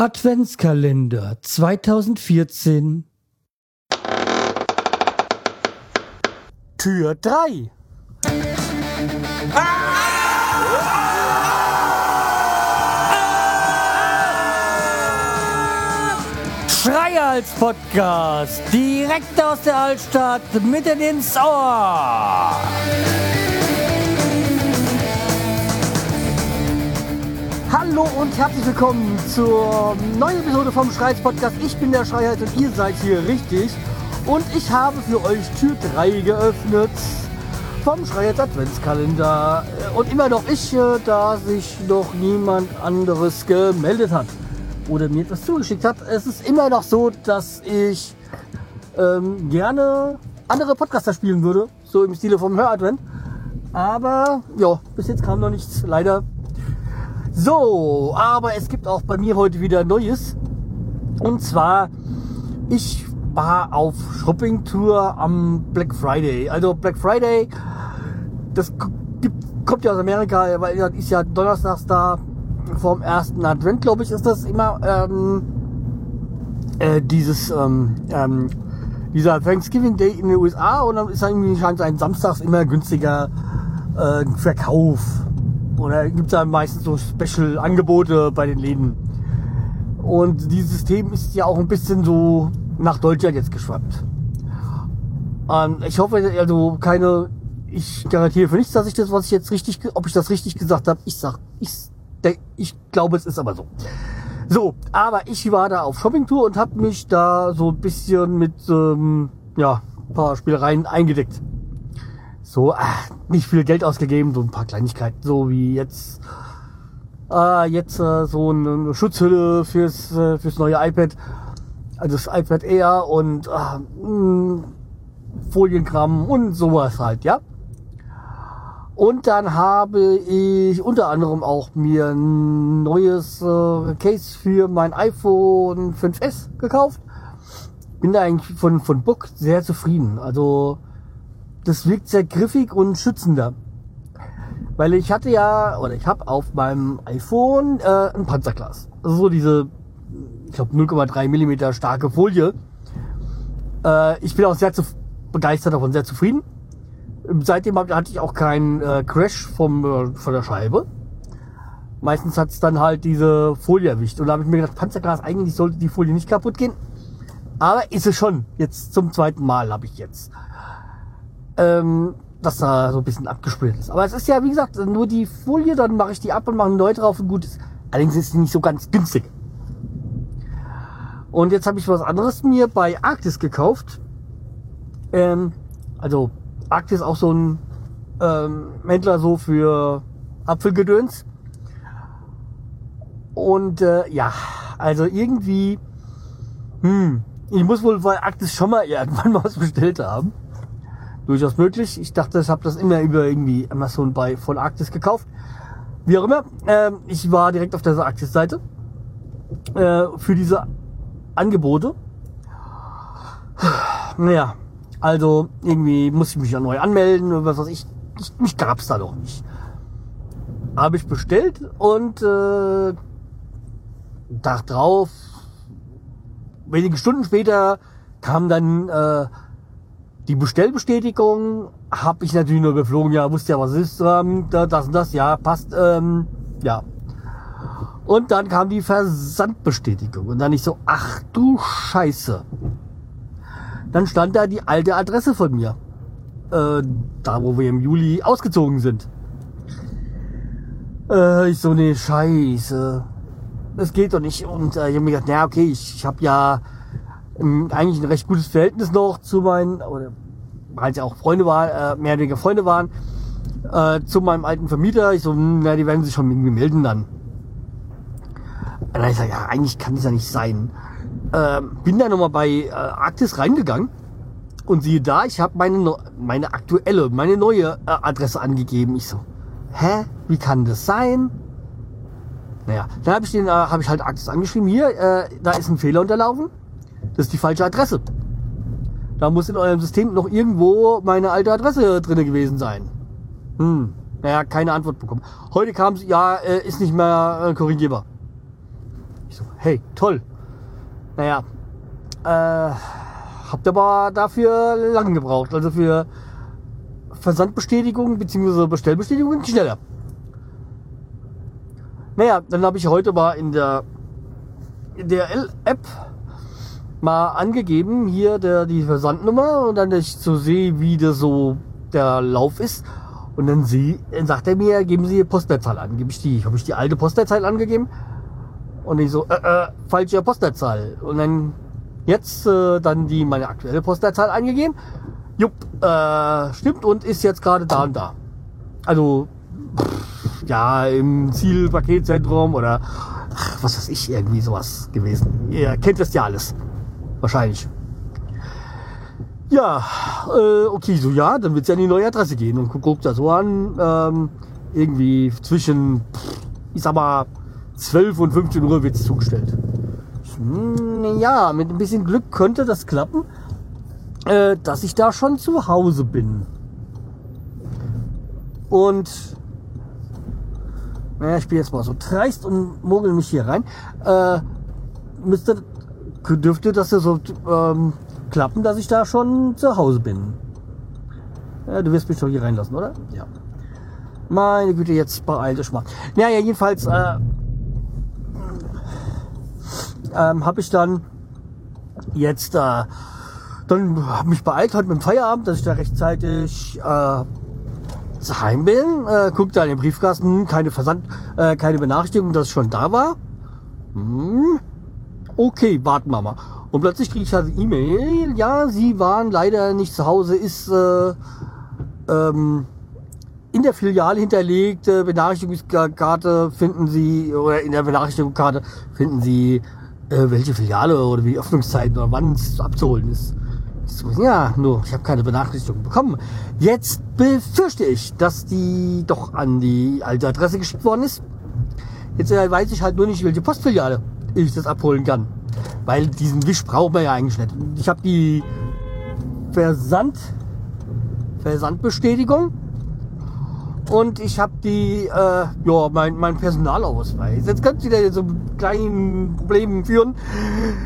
Adventskalender 2014 Tür 3 Schreihals Podcast, direkt aus der Altstadt, mitten ins Ohr. Hallo und herzlich willkommen zur neuen Episode vom Schreihals Podcast. Ich bin der Schreihals und ihr seid hier richtig. Und ich habe für euch Tür 3 geöffnet vom Schreihals Adventskalender. Und immer noch ich, da sich noch niemand anderes gemeldet hat oder mir etwas zugeschickt hat. Es ist immer noch so, dass ich ähm, gerne andere Podcaster spielen würde, so im Stile vom Höradvent. Aber ja, bis jetzt kam noch nichts, leider. So, aber es gibt auch bei mir heute wieder Neues. Und zwar, ich war auf Shopping-Tour am Black Friday. Also Black Friday, das kommt ja aus Amerika, weil das ist ja donnerstags da vom ersten Advent, glaube ich, ist das immer ähm, äh, dieses ähm, ähm, dieser Thanksgiving Day in den USA und dann ist irgendwie scheint ein Samstags immer günstiger äh, Verkauf oder gibt es da meistens so Special-Angebote bei den Läden. Und dieses System ist ja auch ein bisschen so nach Deutschland jetzt geschwappt. Ähm, ich hoffe, also keine, ich garantiere für nichts, dass ich das, was ich jetzt richtig, ob ich das richtig gesagt habe. Ich sag, ich, ich glaube, es ist aber so. So, aber ich war da auf Shoppingtour und habe mich da so ein bisschen mit ähm, ja, ein paar Spielereien eingedeckt. So, ach, nicht viel Geld ausgegeben, so ein paar Kleinigkeiten, so wie jetzt äh, jetzt äh, so eine Schutzhülle fürs äh, fürs neue iPad, also das iPad Air und äh, mh, Folienkram und sowas halt, ja. Und dann habe ich unter anderem auch mir ein neues äh, Case für mein iPhone 5S gekauft. Bin da eigentlich von, von Book sehr zufrieden. Also das wirkt sehr griffig und schützender. Weil ich hatte ja, oder ich habe auf meinem iPhone äh, ein Panzerglas. Also so diese, ich glaube 0,3 Millimeter starke Folie. Äh, ich bin auch sehr begeistert davon, sehr zufrieden. Seitdem hatte ich auch keinen äh, Crash vom, äh, von der Scheibe. Meistens hat es dann halt diese Folie erwischt. Und da habe ich mir gedacht, Panzerglas, eigentlich sollte die Folie nicht kaputt gehen. Aber ist es schon. Jetzt zum zweiten Mal habe ich jetzt. Ähm, dass da so ein bisschen abgespült ist. Aber es ist ja, wie gesagt, nur die Folie, dann mache ich die ab und mache neu drauf und gut ist. Allerdings ist sie nicht so ganz günstig. Und jetzt habe ich was anderes mir bei Arktis gekauft. Ähm, also Arktis auch so ein ähm, Händler so für Apfelgedöns. Und äh, ja, also irgendwie, hm, ich muss wohl bei Arktis schon mal irgendwann mal was bestellt haben. Durchaus möglich. Ich dachte, ich habe das immer über irgendwie Amazon bei von Arktis gekauft. Wie auch immer, ähm, ich war direkt auf dieser Arktis-Seite äh, für diese Angebote. Naja, also irgendwie muss ich mich ja neu anmelden oder was weiß ich. ich mich gab's da doch nicht. Habe ich bestellt und äh, Tag drauf, wenige Stunden später kam dann äh, die Bestellbestätigung. Habe ich natürlich nur geflogen, ja, wusste ja, was ist, ähm, das und das, ja, passt, ähm, ja. Und dann kam die Versandbestätigung und dann ich so, ach du Scheiße dann stand da die alte Adresse von mir. Äh, da, wo wir im Juli ausgezogen sind. Äh, ich so, nee, scheiße. Das geht doch nicht. Und äh, ich habe mir gedacht, naja, okay, ich, ich habe ja eigentlich ein recht gutes Verhältnis noch zu meinen, oder weil sie auch Freunde waren, äh, mehr oder weniger Freunde waren, äh, zu meinem alten Vermieter. Ich so, hm, na, die werden sich schon irgendwie melden dann. Und dann ich sage, ja, eigentlich kann das ja nicht sein äh, bin da nochmal bei äh, Arktis reingegangen und siehe da, ich habe meine, meine aktuelle, meine neue äh, Adresse angegeben. Ich so, hä, wie kann das sein? Naja, dann habe ich den, äh, habe ich halt Arktis angeschrieben. Hier, äh, da ist ein Fehler unterlaufen. Das ist die falsche Adresse. Da muss in eurem System noch irgendwo meine alte Adresse drinne gewesen sein. Hm, naja, keine Antwort bekommen. Heute kam es, ja, äh, ist nicht mehr äh, korrigierbar. Ich so, hey, toll. Naja, äh, habt aber dafür lang gebraucht. Also für Versandbestätigung bzw. Bestellbestätigung schneller. Naja, dann habe ich heute mal in der, in der App mal angegeben, hier der, die Versandnummer und dann ich so sehe, wie das so der Lauf ist. Und dann, sie, dann sagt er mir, geben Sie Postleitzahl an. Gebe ich die, habe ich die alte Postleitzahl angegeben. Und ich so, äh, äh, falsche Postleitzahl. Und dann jetzt äh, dann die meine aktuelle Postleitzahl eingegeben. Jupp, äh, stimmt und ist jetzt gerade da und da. Also pff, ja, im Zielpaketzentrum oder ach, was weiß ich, irgendwie sowas gewesen. Ihr kennt das ja alles. Wahrscheinlich. Ja, äh, okay, so ja, dann wird's ja an die neue Adresse gehen und guckt da so an, ähm, irgendwie zwischen, ich sag mal, 12 und 15 Uhr wird's zugestellt. Hm, ja, mit ein bisschen Glück könnte das klappen, äh, dass ich da schon zu Hause bin. Und naja, ich bin jetzt mal so dreist und mogel mich hier rein. Äh, müsste, dürfte das ja so ähm, klappen, dass ich da schon zu Hause bin. Ja, du wirst mich doch hier reinlassen, oder? Ja. Meine Güte, jetzt beeil dich mal. Naja, jedenfalls äh, ähm, habe ich dann jetzt äh, dann hab mich beeilt heute mit dem Feierabend, dass ich da rechtzeitig äh, heim bin. Äh, guck da in den Briefkasten, keine Versand, äh, keine Benachrichtigung, dass ich schon da war. Hm. Okay, warten wir mal. Und plötzlich kriege ich halt E-Mail, ja, sie waren leider nicht zu Hause, ist äh, ähm, in der Filiale hinterlegte Benachrichtigungskarte finden Sie, oder in der Benachrichtigungskarte finden Sie, äh, welche Filiale oder wie Öffnungszeiten oder wann es abzuholen ist. Ja, nur, ich habe keine Benachrichtigung bekommen. Jetzt befürchte ich, dass die doch an die alte Adresse geschickt worden ist. Jetzt äh, weiß ich halt nur nicht, welche Postfiliale ich das abholen kann. Weil diesen Wisch braucht man ja eigentlich nicht. Ich habe die Versand, Versandbestätigung und ich habe die, äh, ja, mein, mein Personalausweis. Jetzt könnte sie da so kleinen Problemen führen,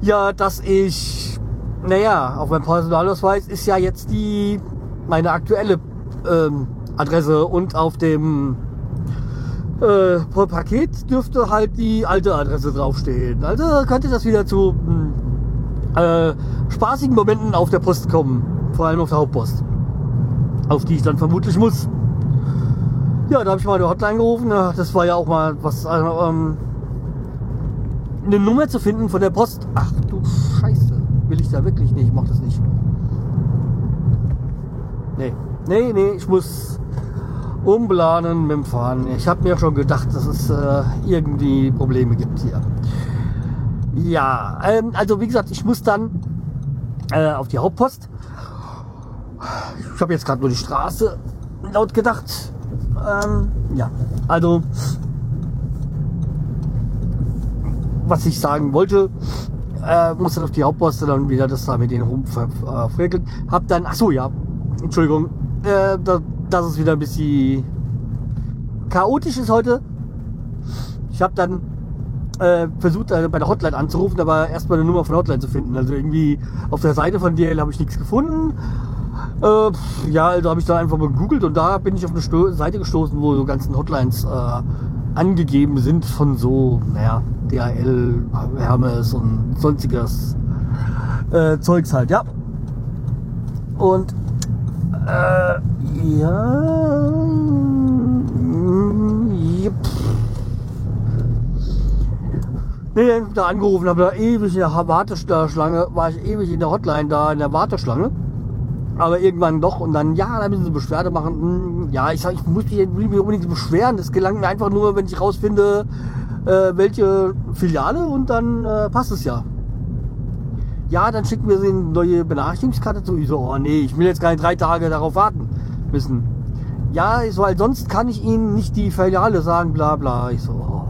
ja, dass ich, naja, auf meinem Personalausweis ist ja jetzt die, meine aktuelle ähm, Adresse und auf dem äh, pro Paket dürfte halt die alte Adresse draufstehen. Also könnte das wieder zu hm, äh, spaßigen Momenten auf der Post kommen. Vor allem auf der Hauptpost. Auf die ich dann vermutlich muss. Ja, da habe ich mal eine Hotline gerufen. Das war ja auch mal was. Äh, ähm, eine Nummer zu finden von der Post. Ach du Scheiße. Will ich da wirklich nicht. Ich mach das nicht. Nee. Nee, nee, ich muss umplanen mit dem Fahren. Ich habe mir schon gedacht, dass es äh, irgendwie Probleme gibt hier. Ja, ähm, also wie gesagt, ich muss dann äh, auf die Hauptpost. Ich habe jetzt gerade nur die Straße laut gedacht. Ähm, ja, also was ich sagen wollte, äh, muss dann auf die Hauptpost dann wieder das da mit den rumfrickeln. Äh, hab dann, ach so, ja, Entschuldigung, äh, da, dass es wieder ein bisschen chaotisch ist heute. Ich habe dann äh, versucht, äh, bei der Hotline anzurufen, aber erstmal eine Nummer von Hotline zu finden. Also irgendwie auf der Seite von DL habe ich nichts gefunden. Äh, ja, also habe ich da einfach mal gegoogelt und da bin ich auf eine Sto Seite gestoßen, wo so ganzen Hotlines äh, angegeben sind von so, naja, DHL, Hermes und sonstiges äh, Zeugs halt, ja. Und äh, ja. Yep. Nee, da angerufen, habe da ewig in der Warteschlange, war ich ewig in der Hotline da in der Warteschlange. Aber irgendwann doch und dann, ja, da müssen sie Beschwerde machen. Hm, ja, ich sag, ich muss mich, mich unbedingt beschweren. Das gelangt mir einfach nur, wenn ich rausfinde, äh, welche Filiale und dann äh, passt es ja ja, dann schicken wir sie eine neue Benachrichtigungskarte zu. Ich so, oh nee, ich will jetzt keine drei Tage darauf warten müssen. Ja, ich so, weil sonst kann ich Ihnen nicht die Filiale sagen, bla bla. Ich so, oh.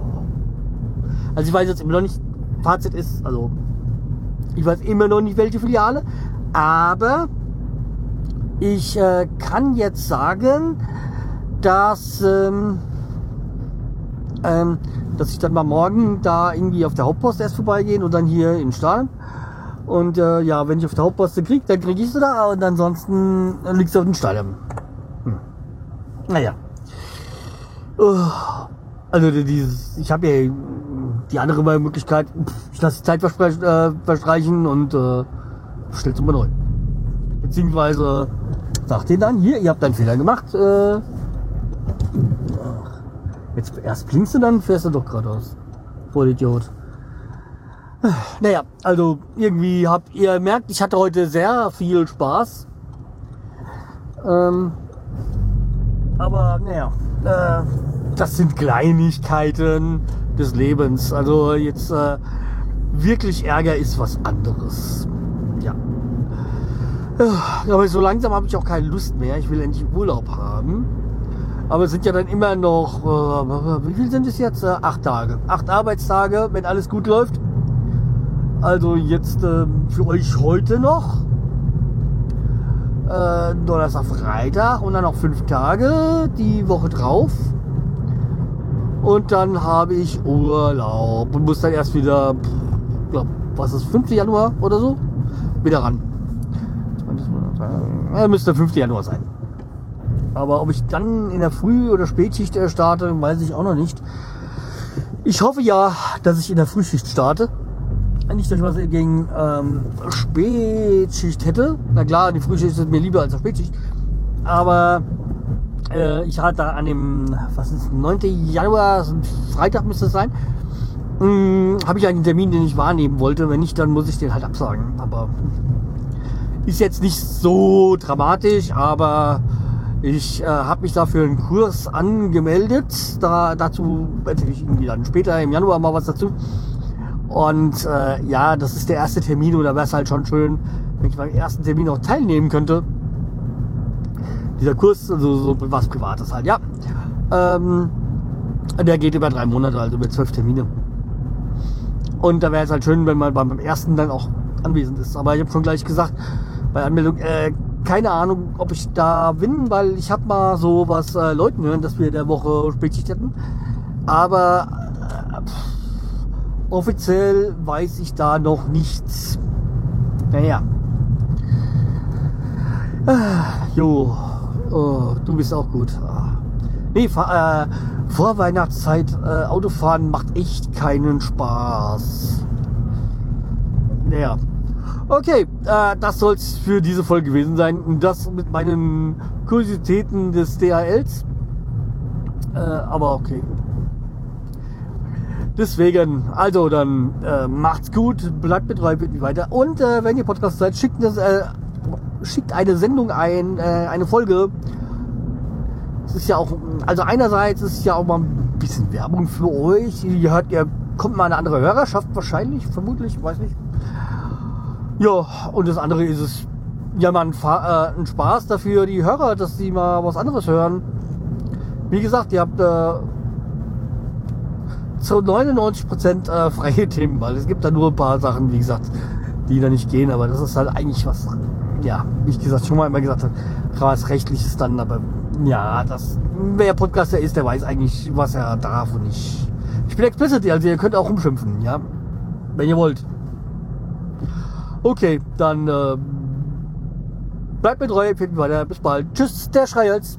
Also ich weiß jetzt immer noch nicht, Fazit ist, also ich weiß immer noch nicht, welche Filiale, aber ich äh, kann jetzt sagen, dass ähm, ähm, dass ich dann mal morgen da irgendwie auf der Hauptpost erst vorbeigehen und dann hier in Stahl. Und äh, ja, wenn ich auf der Hauptposte krieg, dann krieg ich sie da und ansonsten liegst du auf dem Stall. Hm. Naja. Uh, also dieses, ich habe ja die andere Möglichkeit, ich lasse die Zeit äh, verstreichen und äh, stell's immer neu. Beziehungsweise sagt denen dann, hier, ihr habt einen Fehler gemacht. Äh, jetzt erst blinkst du, dann fährst du doch geradeaus. Voll Idiot. Naja, also irgendwie habt ihr merkt, ich hatte heute sehr viel Spaß. Ähm, aber naja, äh, das sind Kleinigkeiten des Lebens. Also jetzt äh, wirklich Ärger ist was anderes. Ja. Äh, aber so langsam habe ich auch keine Lust mehr. Ich will endlich Urlaub haben. Aber es sind ja dann immer noch, äh, wie viel sind es jetzt? Äh, acht Tage. Acht Arbeitstage, wenn alles gut läuft. Also jetzt äh, für euch heute noch. Äh, Donnerstag, Freitag und dann noch fünf Tage die Woche drauf. Und dann habe ich Urlaub und muss dann erst wieder, glaub, was ist 5. Januar oder so, wieder ran. Ja, müsste 5. Januar sein. Aber ob ich dann in der Früh- oder Spätschicht starte, weiß ich auch noch nicht. Ich hoffe ja, dass ich in der Frühschicht starte. Nicht, dass ich was gegen ähm, Spätschicht hätte. Na klar, die Frühschicht ist mir lieber als die Spätschicht. Aber äh, ich hatte an dem, was ist 9. Januar, Freitag müsste es sein, hm, habe ich einen Termin, den ich wahrnehmen wollte. Wenn nicht, dann muss ich den halt absagen. Aber ist jetzt nicht so dramatisch, aber ich äh, habe mich dafür einen Kurs angemeldet. Da, dazu erzähle ich irgendwie dann später im Januar mal was dazu. Und äh, ja, das ist der erste Termin oder wäre es halt schon schön, wenn ich beim ersten Termin auch teilnehmen könnte. Dieser Kurs, also so was Privates halt, ja. Ähm, der geht über drei Monate, also über zwölf Termine. Und da wäre es halt schön, wenn man beim ersten dann auch anwesend ist. Aber ich habe schon gleich gesagt, bei Anmeldung, äh, keine Ahnung, ob ich da bin, weil ich habe mal so was äh, Leuten hören, dass wir der Woche Spätschicht hätten. Aber äh, offiziell weiß ich da noch nichts. Naja. Ah, jo, oh, du bist auch gut. Ah. Nee, äh, vor Weihnachtszeit äh, Autofahren macht echt keinen Spaß. Naja. Okay, äh, das soll es für diese Folge gewesen sein. Das mit meinen Kuriositäten des DHLs. Äh, aber okay. Deswegen, also dann äh, macht's gut, bleibt mit nicht weiter. Und äh, wenn ihr Podcast seid, schickt, das, äh, schickt eine Sendung ein, äh, eine Folge. Es ist ja auch, also einerseits ist ja auch mal ein bisschen Werbung für euch. Ihr hört, ihr kommt mal eine andere Hörerschaft wahrscheinlich, vermutlich, weiß nicht. Ja, und das andere ist es ja mal ein, äh, ein Spaß dafür, die Hörer, dass sie mal was anderes hören. Wie gesagt, ihr habt äh, zu 99 Prozent äh, freie Themen, weil es gibt da nur ein paar Sachen, wie gesagt, die da nicht gehen, aber das ist halt eigentlich was, ja, wie ich gesagt, schon mal immer gesagt habe, was rechtliches dann, aber ja, das, wer Podcaster ist, der weiß eigentlich, was er darf und nicht. Ich bin explicit, also ihr könnt auch rumschimpfen, ja, wenn ihr wollt. Okay, dann äh, bleibt mir treu, weiter, bis bald. Tschüss, der Schreihals.